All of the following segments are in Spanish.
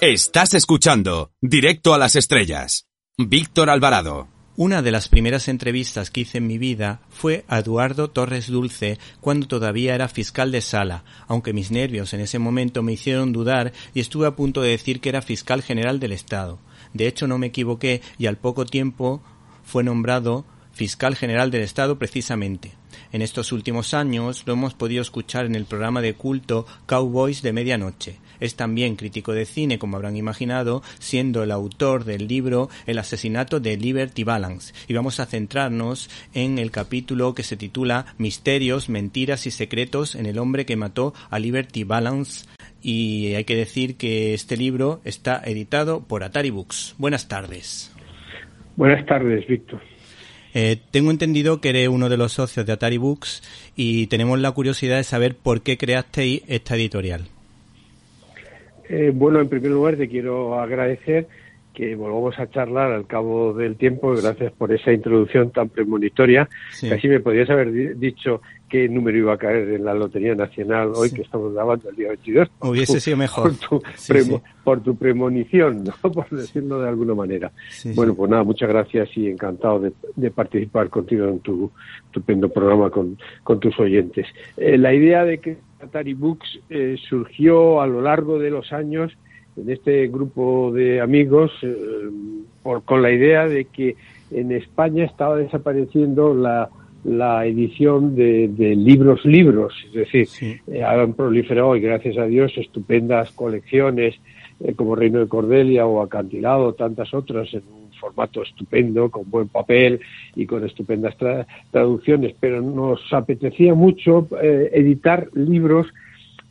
Estás escuchando Directo a las Estrellas. Víctor Alvarado. Una de las primeras entrevistas que hice en mi vida fue a Eduardo Torres Dulce cuando todavía era fiscal de sala, aunque mis nervios en ese momento me hicieron dudar y estuve a punto de decir que era fiscal general del Estado. De hecho no me equivoqué y al poco tiempo fue nombrado fiscal general del Estado precisamente. En estos últimos años lo hemos podido escuchar en el programa de culto Cowboys de Medianoche. Es también crítico de cine, como habrán imaginado, siendo el autor del libro El asesinato de Liberty Balance. Y vamos a centrarnos en el capítulo que se titula Misterios, mentiras y secretos en el hombre que mató a Liberty Balance. Y hay que decir que este libro está editado por Atari Books. Buenas tardes. Buenas tardes, Víctor. Eh, tengo entendido que eres uno de los socios de Atari Books y tenemos la curiosidad de saber por qué creasteis esta editorial. Eh, bueno, en primer lugar te quiero agradecer que volvamos a charlar al cabo del tiempo. Gracias por esa introducción tan premonitoria. Casi me podrías haber dicho qué número iba a caer en la Lotería Nacional hoy que estamos grabando el día 22. Hubiese sido mejor. Por tu, premonición, ¿no? por decirlo de alguna manera. bueno, pues nada, muchas gracias y encantado de, participar contigo en tu estupendo programa con, tus oyentes. Eh, la idea de que Atari Books eh, surgió a lo largo de los años en este grupo de amigos eh, con la idea de que en España estaba desapareciendo la, edición de, libros libros, es decir, eh, han proliferado y gracias a Dios estupendas colecciones eh, como Reino de Cordelia o Acantilado, tantas otras en un formato estupendo, con buen papel y con estupendas traducciones, pero nos apetecía mucho editar libros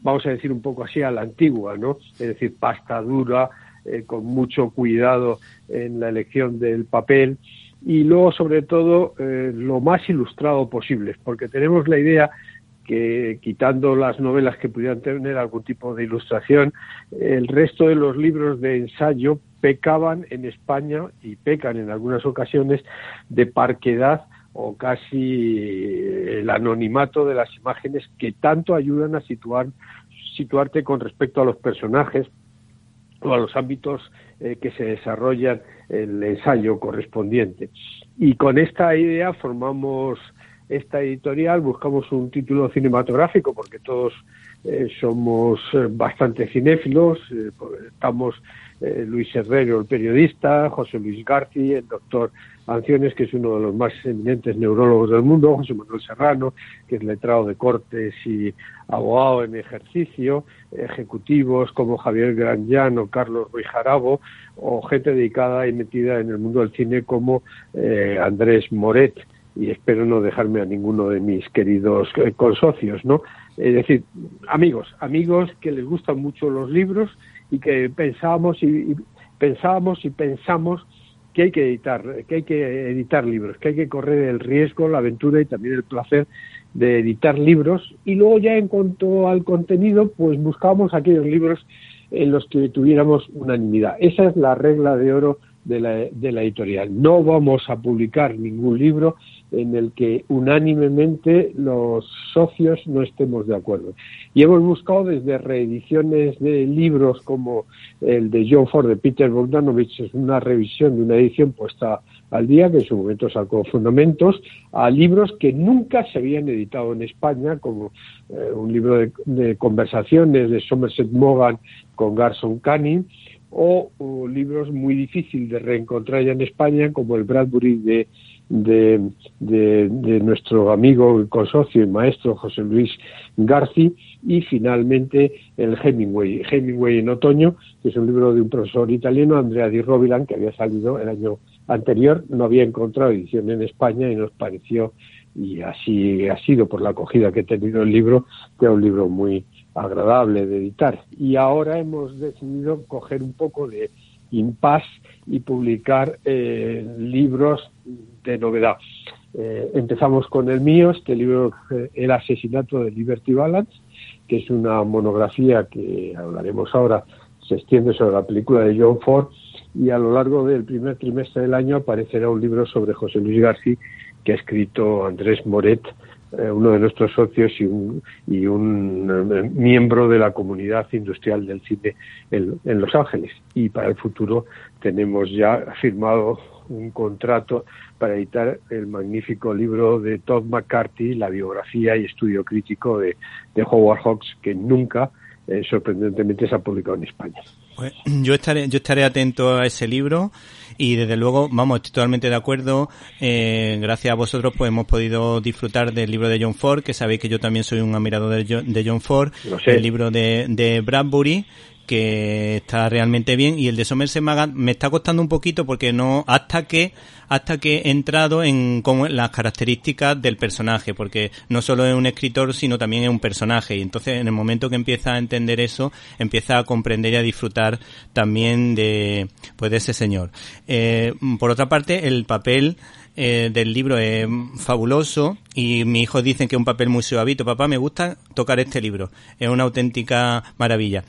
vamos a decir un poco así, a la antigua, ¿no? Es decir, pasta dura, eh, con mucho cuidado en la elección del papel y luego, sobre todo, eh, lo más ilustrado posible, porque tenemos la idea que quitando las novelas que pudieran tener algún tipo de ilustración, el resto de los libros de ensayo pecaban en España y pecan en algunas ocasiones de parquedad o casi el anonimato de las imágenes que tanto ayudan a situar, situarte con respecto a los personajes o a los ámbitos eh, que se desarrollan el ensayo correspondiente. Y con esta idea formamos esta editorial, buscamos un título cinematográfico porque todos eh, somos eh, bastante cinéfilos, estamos Luis Herrero, el periodista, José Luis García, el doctor Anciones, que es uno de los más eminentes neurólogos del mundo, José Manuel Serrano, que es letrado de cortes y abogado en ejercicio, ejecutivos como Javier Granllano, Carlos Ruiz Jarabo, o gente dedicada y metida en el mundo del cine como eh, Andrés Moret, y espero no dejarme a ninguno de mis queridos eh, consocios, ¿no? Es decir, amigos, amigos que les gustan mucho los libros y que pensábamos y pensábamos y pensamos que hay que editar, que hay que editar libros, que hay que correr el riesgo, la aventura y también el placer de editar libros. Y luego ya en cuanto al contenido, pues buscamos aquellos libros en los que tuviéramos unanimidad. Esa es la regla de oro de la, de la editorial. No vamos a publicar ningún libro en el que unánimemente los socios no estemos de acuerdo. Y hemos buscado desde reediciones de libros como el de John Ford de Peter Bogdanovich, es una revisión de una edición puesta al día, que en su momento sacó fundamentos, a libros que nunca se habían editado en España, como eh, un libro de, conversaciones de Somerset Maugham con Garson Canning, o, o libros muy difíciles de reencontrar ya en España, como el Bradbury de de, de, nuestro amigo, consocio y maestro José Luis Garci y finalmente el Hemingway, Hemingway en otoño, que es un libro de un profesor italiano, Andrea Di Robilan, que había salido el año anterior, no había encontrado edición en España y nos pareció, y así ha sido por la acogida que ha tenido el libro, que es un libro muy agradable de editar. Y ahora hemos decidido coger un poco de impasse y publicar eh, libros de novedad. Eh, empezamos con el mío, este libro, eh, El asesinato de Liberty Balance, que es una monografía que hablaremos ahora, se extiende sobre la película de John Ford y a lo largo del primer trimestre del año aparecerá un libro sobre José Luis García que ha escrito Andrés Moret uno de nuestros socios y un, y un eh, miembro de la comunidad industrial del cine en, en, Los Ángeles. Y para el futuro tenemos ya firmado un contrato para editar el magnífico libro de Todd McCarthy, la biografía y estudio crítico de, de Howard Hawks, que nunca, eh, sorprendentemente, se ha publicado en España. Pues, yo estaré, yo estaré atento a ese libro y desde luego, vamos, estoy totalmente de acuerdo. Eh, gracias a vosotros, pues hemos podido disfrutar del libro de John Ford, que sabéis que yo también soy un admirador de John, de John Ford, el libro de, de Bradbury, que está realmente bien y el de Somerset Maugham me está costando un poquito porque no hasta que hasta que he entrado en cómo, las características del personaje porque no solo es un escritor sino también es un personaje y entonces en el momento que empieza a entender eso empieza a comprender y a disfrutar también de pues de ese señor eh, por otra parte el papel eh, del libro es fabuloso y mis hijos dicen que es un papel muy suavito. Papá, me gusta tocar este libro. Es una auténtica maravilla.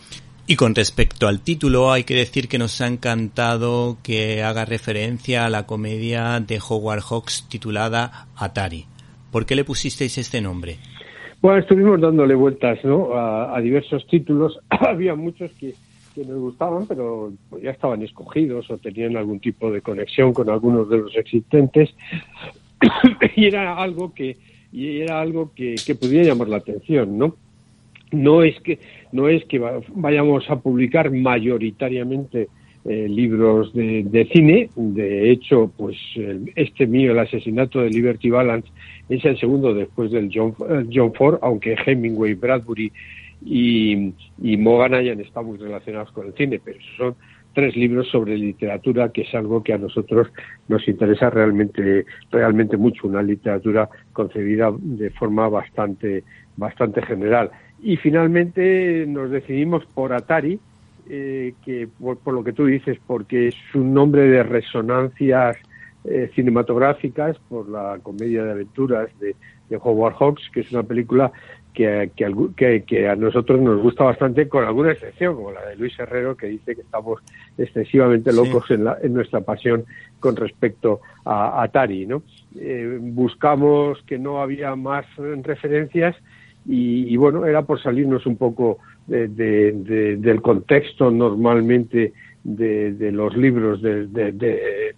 Y con respecto al título, hay que decir que nos ha encantado que haga referencia a la comedia de Howard Hawks titulada Atari. ¿Por qué le pusisteis este nombre? Bueno, estuvimos dándole vueltas ¿no? a, diversos títulos. Había muchos que, nos gustaban, pero ya estaban escogidos o tenían algún tipo de conexión con algunos de los existentes. y era algo que y era algo que, que pudiera llamar la atención, ¿no? No es que no es que vayamos a publicar mayoritariamente eh, libros de, cine. De hecho, pues este mío, el asesinato de Liberty Balance, es el segundo después del John, eh, John Ford, aunque Hemingway, Bradbury y, y Morgan hayan estado muy relacionados con el cine, pero son tres libros sobre literatura, que es algo que a nosotros nos interesa realmente, realmente mucho, una literatura concebida de forma bastante, bastante general. Y finalmente nos decidimos por Atari, eh, que por, lo que tú dices, porque es un nombre de resonancias eh, cinematográficas, por la comedia de aventuras de, Howard Hawks, que es una película que, que, a nosotros nos gusta bastante, con alguna excepción, como la de Luis Herrero, que dice que estamos excesivamente locos en, la, en, nuestra pasión con respecto a Atari. ¿no? Eh, buscamos que no había más referencias y, bueno, era por salirnos un poco del contexto normalmente de, los libros de,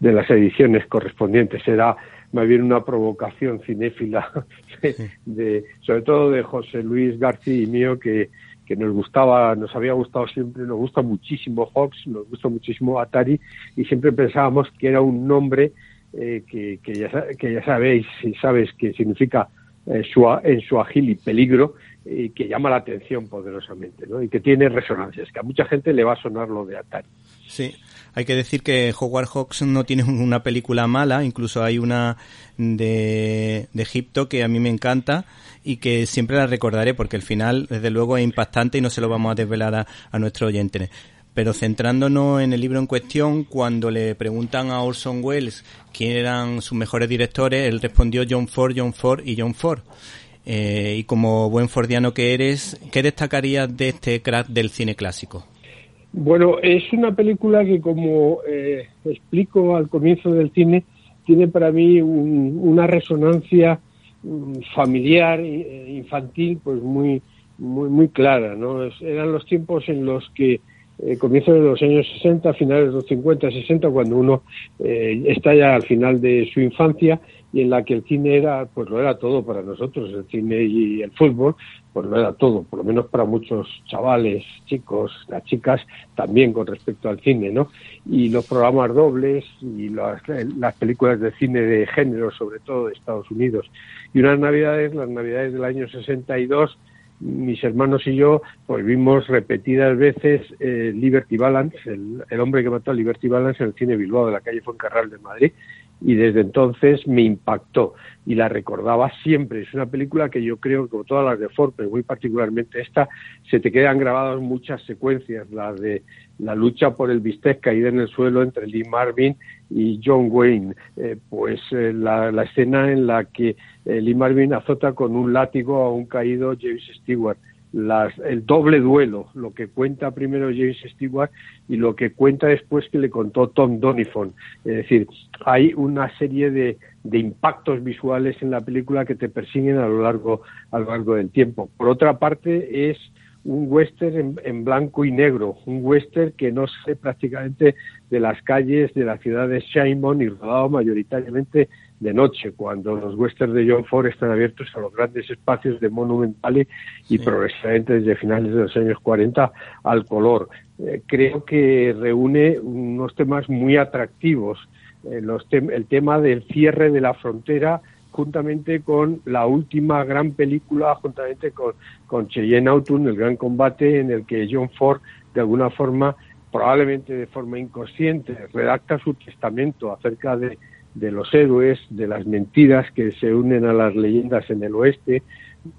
las ediciones correspondientes. Era más bien una provocación cinéfila, de, sobre todo de José Luis García y mío, que, que nos gustaba, nos había gustado siempre, nos gusta muchísimo Fox, nos gusta muchísimo Atari, y siempre pensábamos que era un nombre eh, que, que, ya, que ya sabéis, si sabes que significa en su y peligro y que llama la atención poderosamente ¿no? y que tiene resonancias, que a mucha gente le va a sonar lo de Atari. Sí, hay que decir que Howard Hawks no tiene una película mala, incluso hay una de, de Egipto que a mí me encanta y que siempre la recordaré porque el final, desde luego, es impactante y no se lo vamos a desvelar a, a nuestro oyente. Pero centrándonos en el libro en cuestión, cuando le preguntan a Orson Welles quién eran sus mejores directores, él respondió John Ford, John Ford y John Ford. Eh, y como buen fordiano que eres, ¿qué destacarías de este crack del cine clásico? Bueno, es una película que, como eh, explico al comienzo del cine, tiene para mí una resonancia mm, familiar, eh, infantil, pues muy, muy, muy clara, ¿no? eran los tiempos en los que eh, comienzos de los años 60, finales de los 50, 60, cuando uno eh, está ya al final de su infancia y en la que el cine era, pues lo era todo para nosotros, el cine y el fútbol, pues lo era todo, por lo menos para muchos chavales, chicos, las chicas, también con respecto al cine, ¿no? Y los programas dobles y las, las películas de cine de género, sobre todo de Estados Unidos. Y unas navidades, las navidades del año 62, mis hermanos y yo pues vimos repetidas veces eh, Liberty Balance, el, hombre que mató a Liberty Balance en el cine Bilbao de la calle Fuencarral de Madrid y desde entonces me impactó y la recordaba siempre. Es una película que yo creo, como todas las de Ford, pero muy particularmente esta, se te quedan grabadas muchas secuencias, la de la lucha por el bistec caído en el suelo entre Lee Marvin y John Wayne, eh, pues eh, la, escena en la que eh, Lee Marvin azota con un látigo a un caído James Stewart el doble duelo, lo que cuenta primero James Stewart y lo que cuenta después que le contó Tom Donifon. Es decir, hay una serie de, de impactos visuales en la película que te persiguen a lo largo, a lo largo del tiempo. Por otra parte, es un western en, blanco y negro, un western que no sé prácticamente de las calles de la ciudad de Shimon y rodado mayoritariamente de noche, cuando los westerns de John Ford están abiertos a los grandes espacios de Monumental y progresivamente desde finales de los años 40 al color. Eh, creo que reúne unos temas muy atractivos. Eh, los el tema del cierre de la frontera juntamente con la última gran película, juntamente con, Cheyenne Autumn, el gran combate en el que John Ford, de alguna forma, probablemente de forma inconsciente, redacta su testamento acerca de, de los héroes, de las mentiras que se unen a las leyendas en el oeste,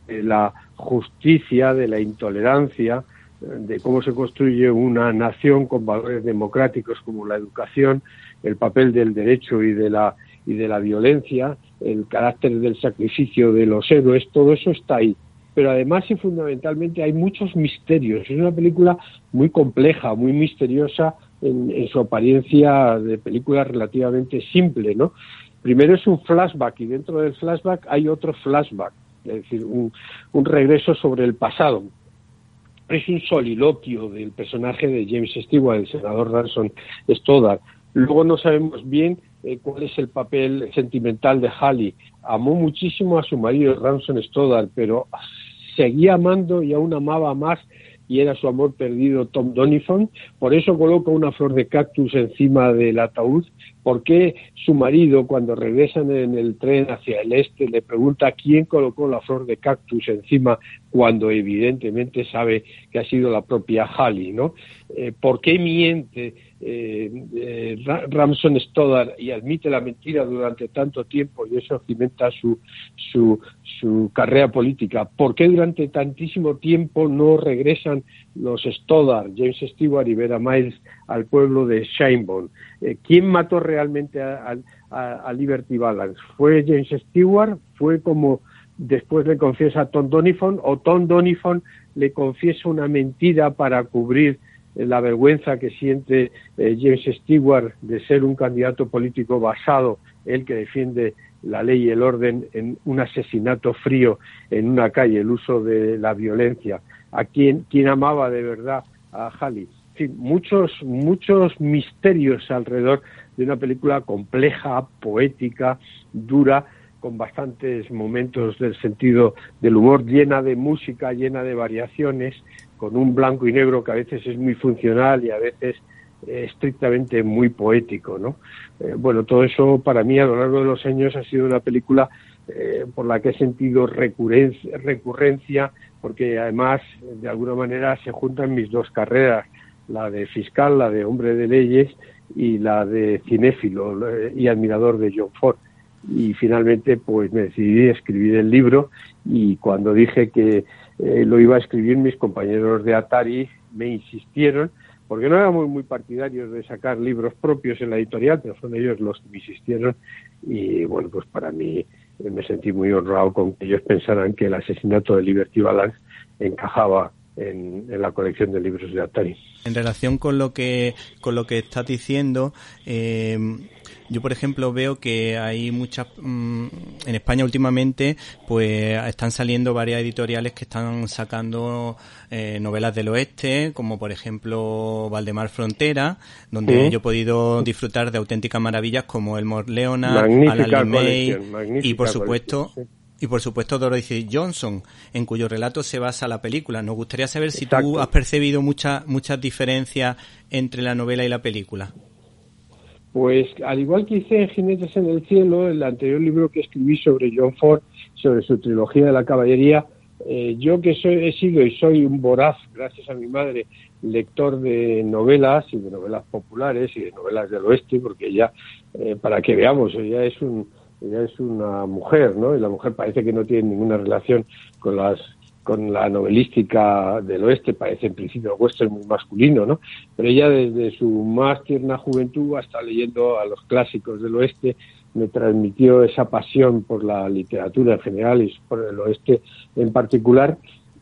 de la justicia, de la intolerancia, de cómo se construye una nación con valores democráticos como la educación, el papel del derecho y de la y de la violencia, el carácter del sacrificio de los héroes, todo eso está ahí. Pero además y fundamentalmente hay muchos misterios. Es una película muy compleja, muy misteriosa en, su apariencia de película relativamente simple, ¿no? Primero es un flashback y dentro del flashback hay otro flashback, es decir, un, un regreso sobre el pasado. Es un soliloquio del personaje de James Stewart, el senador Ransom Stoddard. Luego no sabemos bien eh, cuál es el papel sentimental de Halley. Amó muchísimo a su marido Ransom Stoddard, pero seguía amando y aún amaba más y era su amor perdido Tom Donifon. Por eso coloca una flor de cactus encima del ataúd. Porque su marido, cuando regresan en el tren hacia el este, le pregunta quién colocó la flor de cactus encima cuando evidentemente sabe que ha sido la propia Halley, ¿no? Eh, ¿Por qué miente eh, eh, Ramson Stoddard y admite la mentira durante tanto tiempo y eso cimenta su, su, su carrera política. ¿Por qué durante tantísimo tiempo no regresan los Stoddard, James Stewart y Vera Miles al pueblo de Shinebone? Eh, ¿Quién mató realmente a, a, Liberty Balance? ¿Fue James Stewart? ¿Fue como después le confiesa Tom Donifon o Tom Donifon le confiesa una mentira para cubrir la vergüenza que siente eh, James Stewart de ser un candidato político basado, él que defiende la ley y el orden en un asesinato frío en una calle, el uso de la violencia, a quien, quien amaba de verdad a Halley. En fin, muchos, muchos misterios alrededor de una película compleja, poética, dura, con bastantes momentos del sentido del humor, llena de música, llena de variaciones, con un blanco y negro que a veces es muy funcional y a veces estrictamente muy poético, ¿no? Eh, bueno, todo eso para mí a lo largo de los años ha sido una película eh, por la que he sentido recurrencia, porque además de alguna manera se juntan mis dos carreras, la de fiscal, la de hombre de leyes y la de cinéfilo eh, y admirador de John Ford. Y finalmente pues me decidí a escribir el libro y cuando dije que eh, lo iba a escribir mis compañeros de Atari, me insistieron, porque no éramos muy partidarios de sacar libros propios en la editorial, pero son ellos los que me insistieron y bueno, pues para mí eh, me sentí muy honrado con que ellos pensaran que el asesinato de Liberty Balance encajaba en, la colección de libros de Atari. En relación con lo que con lo que estás diciendo, eh, yo, por ejemplo, veo que hay muchas, mm, en España últimamente, pues están saliendo varias editoriales que están sacando eh, novelas del oeste, como por ejemplo Valdemar Frontera, donde yo he podido disfrutar de auténticas maravillas como El Morleona, Alan May y por supuesto... y por supuesto Dorothy Johnson, en cuyo relato se basa la película. Nos gustaría saber si tú has percibido muchas muchas diferencias entre la novela y la película. Pues al igual que hice en Jinetes en el Cielo, el anterior libro que escribí sobre John Ford, sobre su trilogía de la caballería, eh, yo que soy, he sido y soy un voraz, gracias a mi madre, lector de novelas y de novelas populares y de novelas del oeste, porque ella, eh, para que veamos, ella es un, ella es una mujer, ¿no? Y la mujer parece que no tiene ninguna relación con las con la novelística del oeste, parece en principio western muy masculino, ¿no? Pero ella desde su más tierna juventud hasta leyendo a los clásicos del oeste me transmitió esa pasión por la literatura en general y por el oeste en particular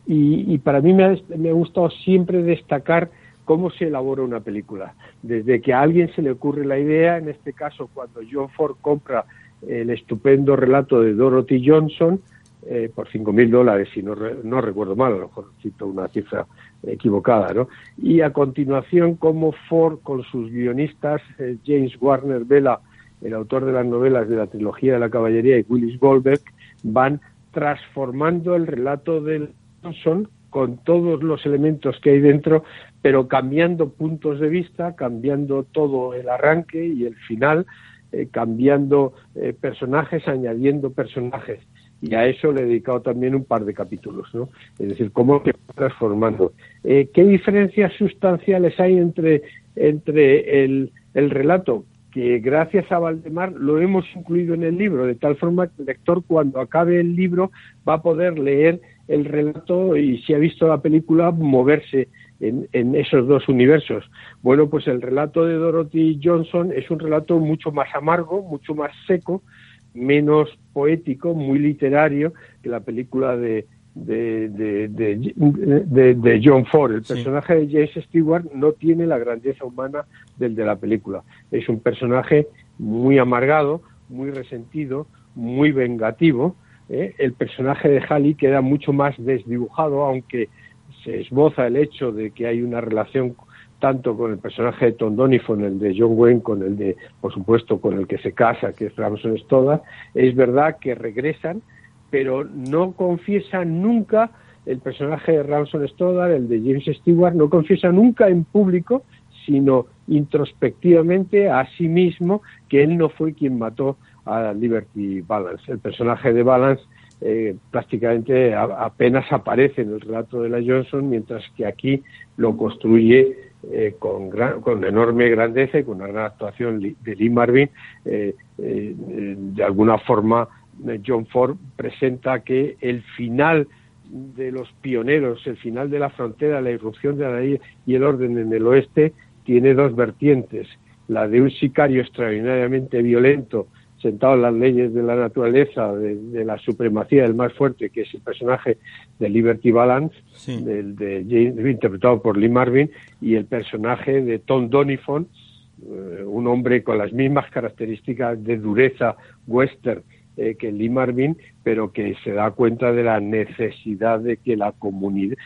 Y, para mí me ha, me ha gustado siempre destacar cómo se elabora una película. Desde que a alguien se le ocurre la idea, en este caso cuando John Ford compra el estupendo relato de Dorothy Johnson eh, por cinco mil dólares, si no, no recuerdo mal, a lo mejor cito una cifra equivocada, ¿no? Y a continuación, cómo Ford, con sus guionistas, eh, James Warner Vela, el autor de las novelas de la trilogía de la caballería, y Willis Goldberg, van transformando el relato de Johnson con todos los elementos que hay dentro, pero cambiando puntos de vista, cambiando todo el arranque y el final, eh, cambiando eh, personajes, añadiendo personajes. Y a eso le he dedicado también un par de capítulos, ¿no? Es decir, cómo que transformando. Eh, ¿Qué diferencias sustanciales hay entre, entre el, el relato? que gracias a Valdemar lo hemos incluido en el libro, de tal forma que el lector cuando acabe el libro va a poder leer el relato y si ha visto la película moverse en, esos dos universos. Bueno, pues el relato de Dorothy Johnson es un relato mucho más amargo, mucho más seco, menos poético, muy literario que la película de, de, de, John Ford. El personaje de James Stewart no tiene la grandeza humana del de la película. Es un personaje muy amargado, muy resentido, muy vengativo. ¿eh? El personaje de Halley queda mucho más desdibujado, aunque se esboza el hecho de que hay una relación tanto con el personaje de Tom Donifon, el de John Wayne, con el de, por supuesto, con el que se casa, que es Ramson Stoddard, es verdad que regresan, pero no confiesan nunca el personaje de Ramson Stoddard, el de James Stewart, no confiesa nunca en público, sino introspectivamente a sí mismo que él no fue quien mató a Liberty Balance. El personaje de Balance eh, prácticamente apenas aparece en el relato de la Johnson, mientras que aquí lo construye eh, con, con enorme grandeza y con una gran actuación de Lee Marvin. Eh, de alguna forma, John Ford presenta que el final de los pioneros, el final de la frontera, la irrupción de la ley y el orden en el oeste, tiene dos vertientes. La de un sicario extraordinariamente violento sentado en las leyes de la naturaleza, de, la supremacía del más fuerte, que es el personaje de Liberty Balance, de, interpretado por Lee Marvin, y el personaje de Tom Donifon, eh, un hombre con las mismas características de dureza western eh, que Lee Marvin, pero que se da cuenta de la necesidad de que la comunidad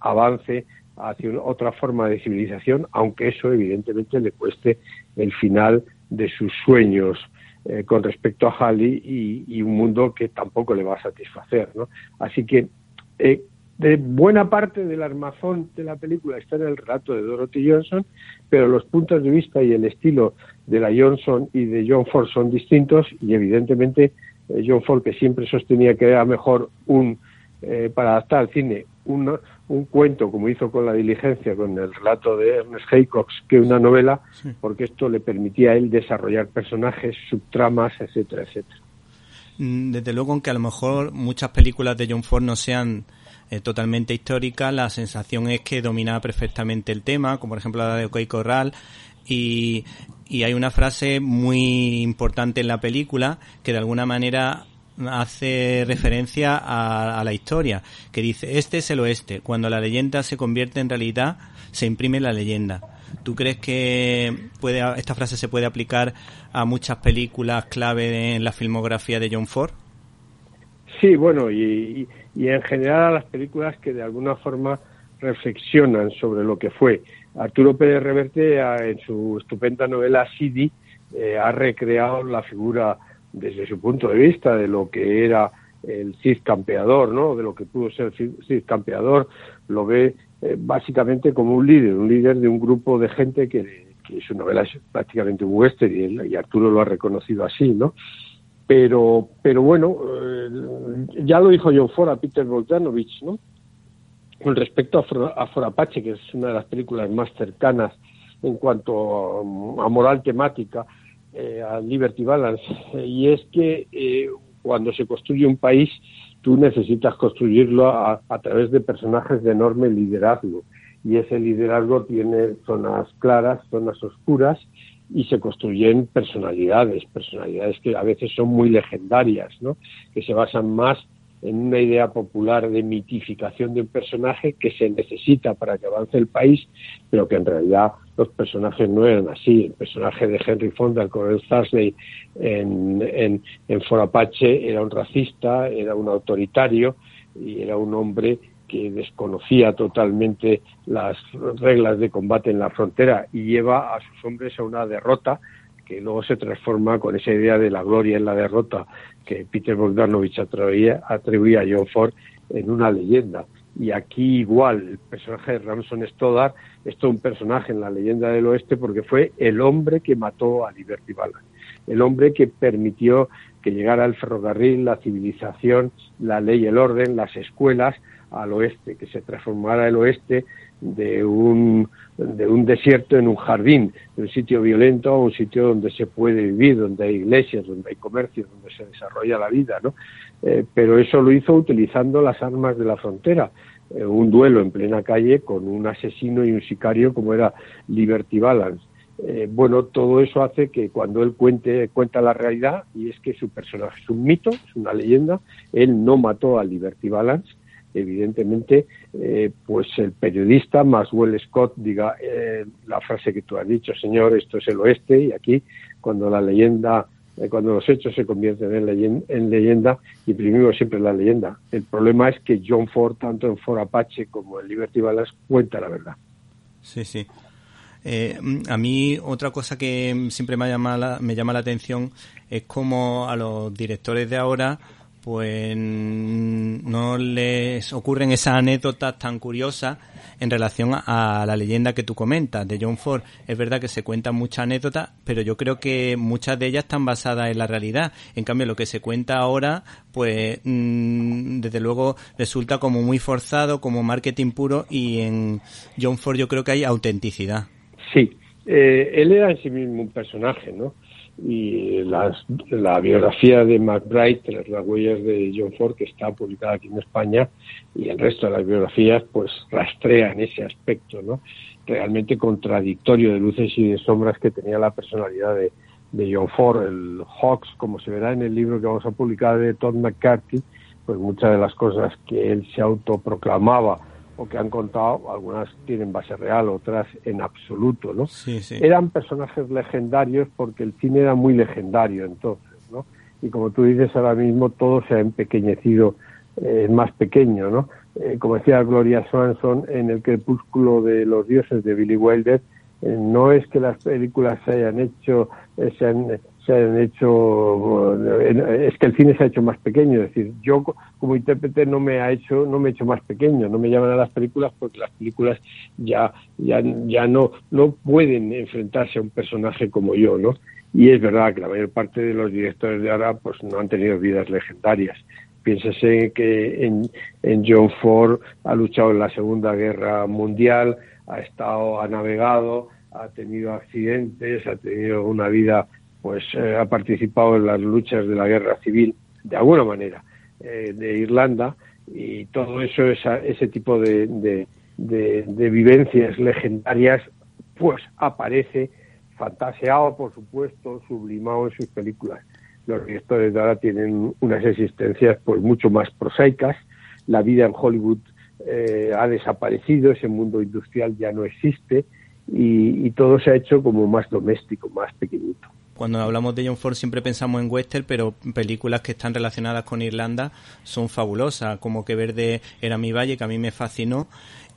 avance hacia otra forma de civilización, aunque eso evidentemente le cueste el final de sus sueños eh, con respecto a Halley y, un mundo que tampoco le va a satisfacer. ¿no? Así que eh, de buena parte del armazón de la película está en el relato de Dorothy Johnson, pero los puntos de vista y el estilo de la Johnson y de John Ford son distintos y evidentemente eh, John Ford que siempre sostenía que era mejor un para adaptar al cine un, un cuento, como hizo con la diligencia, con el relato de Ernest Haycox, que una novela, porque esto le permitía a él desarrollar personajes, subtramas, etcétera, etcétera. Mm, desde luego, aunque a lo mejor muchas películas de John Ford no sean eh, totalmente históricas, la sensación es que dominaba perfectamente el tema, como por ejemplo la de OK Corral, y, y hay una frase muy importante en la película que de alguna manera hace referencia a, la historia, que dice, este es el oeste, cuando la leyenda se convierte en realidad, se imprime la leyenda. ¿Tú crees que puede, esta frase se puede aplicar a muchas películas clave en la filmografía de John Ford? Sí, bueno, y, en general a las películas que de alguna forma reflexionan sobre lo que fue. Arturo Pérez Reverte, en su estupenda novela Sidi, eh, ha recreado la figura desde su punto de vista de lo que era el Cid campeador, ¿no? De lo que pudo ser Cid campeador, lo ve eh, básicamente como un líder, un líder de un grupo de gente que, su novela es prácticamente un western y, Arturo lo ha reconocido así, ¿no? Pero, pero bueno, eh, ya lo dijo John Ford a Peter Bogdanovich, ¿no? Con respecto a, For, Apache, que es una de las películas más cercanas en cuanto a moral temática, eh, a Liberty Balance, y es que eh, cuando se construye un país, tú necesitas construirlo a, través de personajes de enorme liderazgo, y ese liderazgo tiene zonas claras, zonas oscuras, y se construyen personalidades, personalidades que a veces son muy legendarias, ¿no? que se basan más en una idea popular de mitificación de un personaje que se necesita para que avance el país, pero que en realidad los personajes no eran así. El personaje de Henry Fonda, el coronel Thursday en, en, en For Apache, era un racista, era un autoritario y era un hombre que desconocía totalmente las reglas de combate en la frontera y lleva a sus hombres a una derrota que luego se transforma con esa idea de la gloria en la derrota que Peter Bogdanovich atribuía, atribuía a John Ford en una leyenda. Y aquí igual, el personaje de Ramson Stoddard es todo un personaje en la leyenda del oeste porque fue el hombre que mató a Liberty Balance, el hombre que permitió que llegara el ferrocarril, la civilización, la ley, el orden, las escuelas al oeste, que se transformara el oeste de un, de un desierto en un jardín, de un sitio violento a un sitio donde se puede vivir, donde hay iglesias, donde hay comercio, donde se desarrolla la vida, ¿no? Eh, pero eso lo hizo utilizando las armas de la frontera, eh, un duelo en plena calle con un asesino y un sicario como era Liberty Balance. Eh, bueno, todo eso hace que cuando él cuente, cuenta la realidad, y es que su personaje es un mito, es una leyenda, él no mató a Liberty Balance, evidentemente, eh, pues el periodista Maxwell Scott diga eh, la frase que tú has dicho, señor, esto es el oeste, y aquí, cuando la leyenda, eh, cuando los hechos se convierten en leyenda, en leyenda, imprimimos siempre la leyenda. El problema es que John Ford, tanto en Ford Apache como en Liberty Balance, cuenta la verdad. Sí, sí. a mí otra cosa que siempre me llama me llama la atención es como a los directores de ahora pues no les ocurren esas anécdotas tan curiosas en relación a la leyenda que tú comentas de John Ford. Es verdad que se cuentan muchas anécdotas, pero yo creo que muchas de ellas están basadas en la realidad. En cambio, lo que se cuenta ahora, pues mm, desde luego resulta como muy forzado, como marketing puro, y en John Ford yo creo que hay autenticidad. Sí, eh, él era en sí mismo un personaje, ¿no? Y la biografía de McBride, las huellas de John Ford, que está publicada aquí en España, y el resto de las biografías, pues rastrean ese aspecto, ¿no? Realmente contradictorio de luces y de sombras que tenía la personalidad de, de John Ford, el Hawks, como se verá en el libro que vamos a publicar de Todd McCarthy, pues muchas de las cosas que él se autoproclamaba o que han contado, algunas tienen base real, otras en absoluto, ¿no? Eran personajes legendarios porque el cine era muy legendario entonces, ¿no? Y como tú dices ahora mismo, todo se ha empequeñecido, eh, más pequeño, ¿no? Eh, como decía Gloria Swanson en El crepúsculo de los dioses de Billy Wilder, eh, no es que las películas se hayan hecho, se han, se han hecho es que el cine se ha hecho más pequeño es decir yo como intérprete no me ha hecho no me he hecho más pequeño no me llaman a las películas porque las películas ya ya ya no no pueden enfrentarse a un personaje como yo no y es verdad que la mayor parte de los directores de ahora pues no han tenido vidas legendarias. Piénsese que en, en John Ford ha luchado en la Segunda Guerra Mundial ha estado ha navegado ha tenido accidentes ha tenido una vida pues eh, ha participado en las luchas de la guerra civil de alguna manera eh, de Irlanda y todo eso ese tipo de, de, vivencias legendarias pues aparece fantaseado por supuesto sublimado en sus películas. Los directores de ahora tienen unas existencias pues mucho más prosaicas. La vida en Hollywood eh, ha desaparecido ese mundo industrial ya no existe y, y todo se ha hecho como más doméstico más pequeñito cuando hablamos de John Ford siempre pensamos en western, pero películas que están relacionadas con Irlanda son fabulosas, como Que Verde era mi valle, que a mí me fascinó,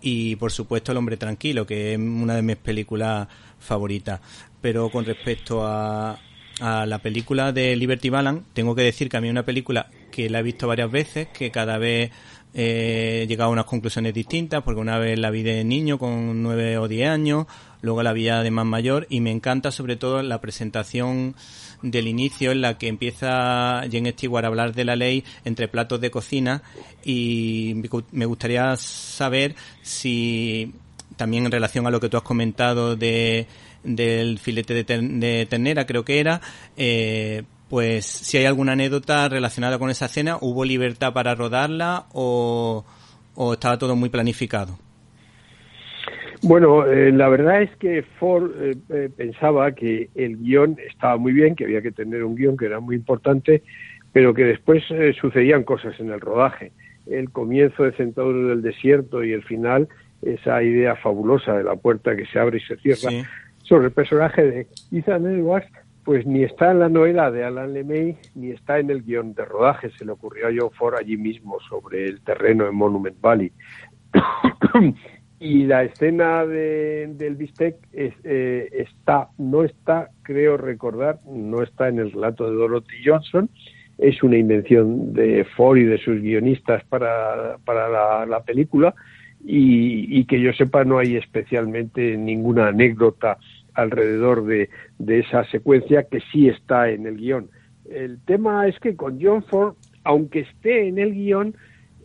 y por supuesto El hombre tranquilo, que es una de mis películas favoritas. Pero con respecto a, a la película de Liberty Balance, tengo que decir que a mí es una película que la he visto varias veces, que cada vez he llegado a unas conclusiones distintas, porque una vez la vi de niño con nueve o diez años, luego la vi de más mayor y me encanta sobre todo la presentación del inicio en la que empieza Jen Stewart a hablar de la ley entre platos de cocina y me gustaría saber si también en relación a lo que tú has comentado de del filete de, ternera creo que era eh, pues si hay alguna anécdota relacionada con esa escena, ¿hubo libertad para rodarla o, o estaba todo muy planificado? Bueno, eh, la verdad es que Ford eh, eh, pensaba que el guion estaba muy bien, que había que tener un guion que era muy importante, pero que después sucedían cosas en el rodaje. El comienzo de Centauro del Desierto y el final, esa idea fabulosa de la puerta que se abre y se cierra, sobre el personaje de Ethan Edwards, pues ni está en la novela de Alan LeMay ni está en el guion de rodaje. Se le ocurrió a John Ford allí mismo sobre el terreno en Monument Valley. y la escena del bistec eh, está, no está, creo recordar, no está en el relato de Dorothy Johnson. Es una invención de Ford y de sus guionistas para, para la, película y que yo sepa no hay especialmente ninguna anécdota alrededor de, esa secuencia que sí está en el guion. El tema es que con John Ford, aunque esté en el guion,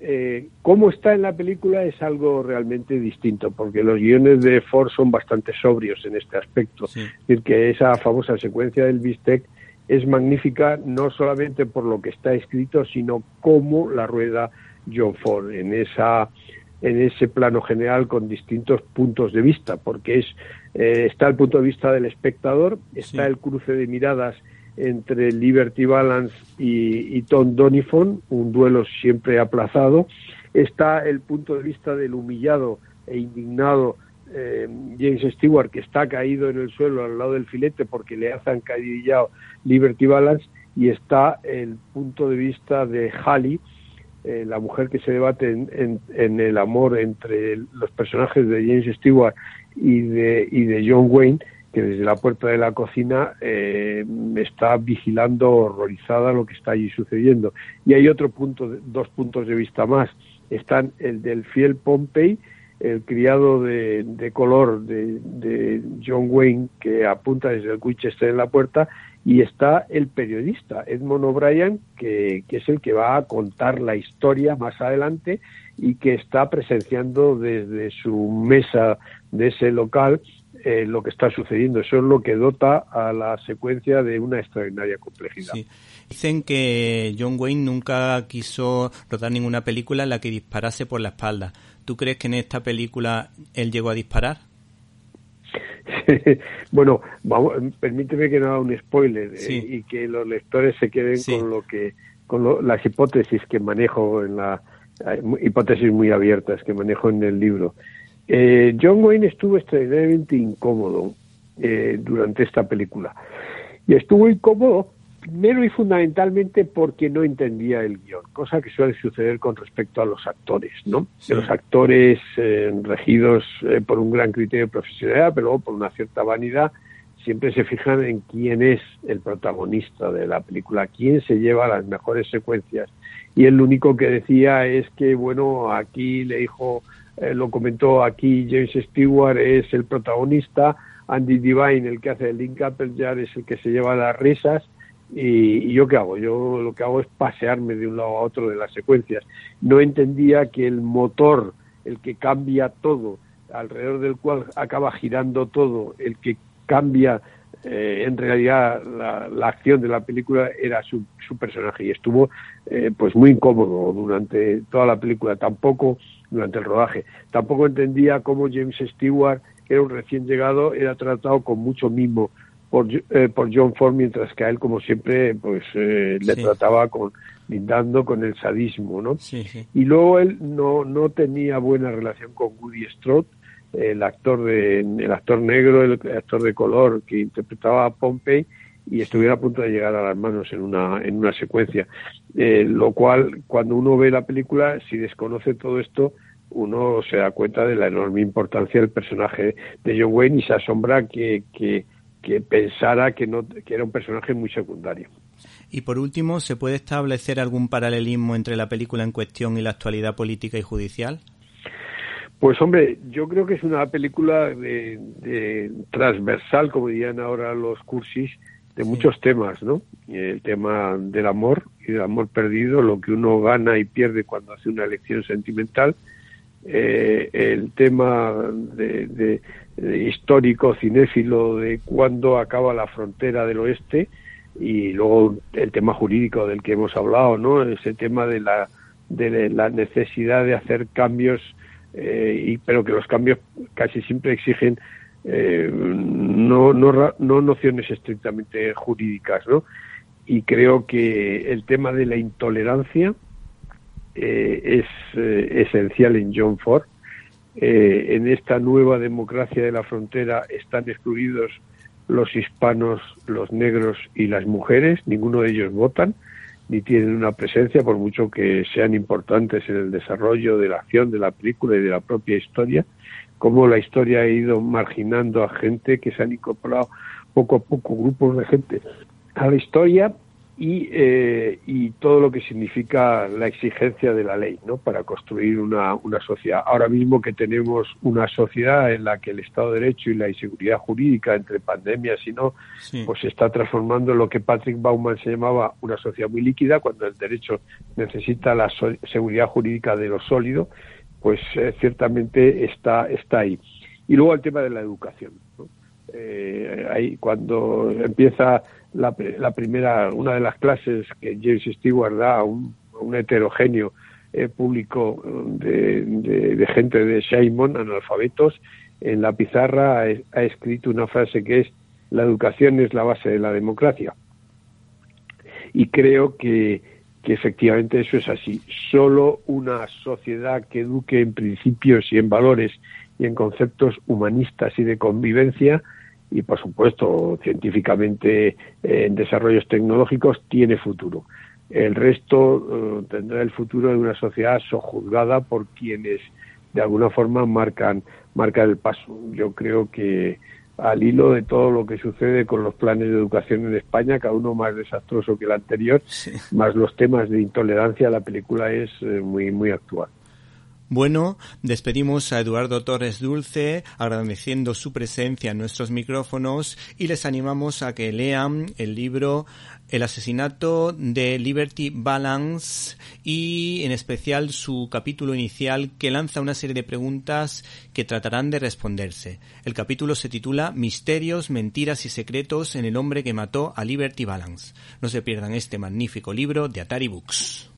eh, cómo está en la película es algo realmente distinto, porque los guiones de Ford son bastante sobrios en este aspecto. Es decir, que esa famosa secuencia del bistec es magnífica no solamente por lo que está escrito, sino cómo la rueda John Ford en esa en ese plano general con distintos puntos de vista, porque es eh, está el punto de vista del espectador, está el cruce de miradas entre Liberty Balance y, Tom Donifon, un duelo siempre aplazado, está el punto de vista del humillado e indignado eh, James Stewart, que está caído en el suelo al lado del filete porque le ha zancadillado Liberty Balance, y está el punto de vista de Halley, eh, la mujer que se debate en, el amor entre los personajes de James Stewart y de, y de John Wayne, que desde la puerta de la cocina eh, está vigilando horrorizada lo que está allí sucediendo. Y hay otro punto, dos puntos de vista más. Están el del fiel Pompey, el criado de, color de, de, John Wayne que apunta desde el Winchester en la puerta y está el periodista Edmond O'Brien, que, es el que va a contar la historia más adelante y que está presenciando desde su mesa de ese local eh, lo que está sucediendo. Eso es lo que dota a la secuencia de una extraordinaria complejidad. Dicen que John Wayne nunca quiso rodar ninguna película en la que disparase por la espalda. ¿Tú crees que en esta película él llegó a disparar? bueno, vamos, permíteme que no haga un spoiler eh, y que los lectores se queden con lo que con las hipótesis que manejo en la hipótesis muy abiertas que manejo en el libro. Eh, John Wayne estuvo extraordinariamente incómodo eh, durante esta película y estuvo incómodo primero y fundamentalmente porque no entendía el guion, cosa que suele suceder con respecto a los actores, ¿no? los actores eh, regidos eh, por un gran criterio de profesionalidad, pero luego por una cierta vanidad, siempre se fijan en quién es el protagonista de la película, quién se lleva las mejores secuencias. Y el único que decía es que, bueno, aquí le dijo, eh, lo comentó aquí James Stewart, es el protagonista, Andy Divine, el que hace el Link Appleyard, es el que se lleva las risas, y, yo qué hago? Yo lo que hago es pasearme de un lado a otro de las secuencias. No entendía que el motor, el que cambia todo, alrededor del cual acaba girando todo, el que cambia eh, en realidad la, acción de la película era su, su personaje y estuvo eh, pues muy incómodo durante toda la película, tampoco durante el rodaje. Tampoco entendía cómo James Stewart, era un recién llegado, era tratado con mucho mimo por, eh, por John Ford, mientras que a él, como siempre, pues eh, le trataba con lindando con el sadismo, ¿no? Y luego él no, no tenía buena relación con Woody Strode, el actor de, el actor negro, el actor de color que interpretaba a Pompey y estuviera a punto de llegar a las manos en una, en una secuencia. Eh, lo cual, cuando uno ve la película, si desconoce todo esto, uno se da cuenta de la enorme importancia del personaje de John Wayne y se asombra que, que que pensara que, no, que era un personaje muy secundario. Y por último, ¿se puede establecer algún paralelismo entre la película en cuestión y la actualidad política y judicial? Pues hombre, yo creo que es una película de, transversal, como dirían ahora los cursis, de muchos temas, ¿no? El tema del amor y del amor perdido, lo que uno gana y pierde cuando hace una elección sentimental, eh, el tema de, histórico, cinéfilo, de cuándo acaba la frontera del oeste y luego el tema jurídico del que hemos hablado, ¿no? Ese tema de la, de la necesidad de hacer cambios y, pero que los cambios casi siempre exigen no, no, no nociones estrictamente jurídicas, ¿no? Y creo que el tema de la intolerancia es esencial en John Ford. En esta nueva democracia de la frontera están excluidos los hispanos, los negros y las mujeres, ninguno de ellos votan ni tienen una presencia, por mucho que sean importantes en el desarrollo de la acción de la película y de la propia historia, como la historia ha ido marginando a gente que se han incorporado poco a poco grupos de gente a la historia y, eh, y todo lo que significa la exigencia de la ley ¿no? para construir una, una sociedad. Ahora mismo que tenemos una sociedad en la que el Estado de Derecho y la inseguridad jurídica entre pandemias y no, pues se está transformando en lo que Patrick Bauman se llamaba una sociedad muy líquida, cuando el derecho necesita la seguridad jurídica de lo sólido, pues eh, ciertamente está, está ahí. Y luego el tema de la educación. Eh, ahí cuando empieza la, la, primera, una de las clases que James Stewart da a un, heterogéneo eh, público de, de, gente de Simon, analfabetos, en la pizarra ha, escrito una frase que es la educación es la base de la democracia. Y creo que efectivamente eso es así. Solo una sociedad que eduque en principios y en valores y en conceptos humanistas y de convivencia y por supuesto científicamente eh, en desarrollos tecnológicos tiene futuro. El resto eh, tendrá el futuro de una sociedad sojuzgada por quienes de alguna forma marcan, marcan el paso. Yo creo que al hilo de todo lo que sucede con los planes de educación en España, cada uno más desastroso que el anterior, más los temas de intolerancia, la película es eh, muy, muy actual. Bueno, despedimos a Eduardo Torres Dulce agradeciendo su presencia en nuestros micrófonos y les animamos a que lean el libro El asesinato de Liberty Balance y en especial su capítulo inicial que lanza una serie de preguntas que tratarán de responderse. El capítulo se titula Misterios, mentiras y secretos en el hombre que mató a Liberty Balance. No se pierdan este magnífico libro de Atari Books.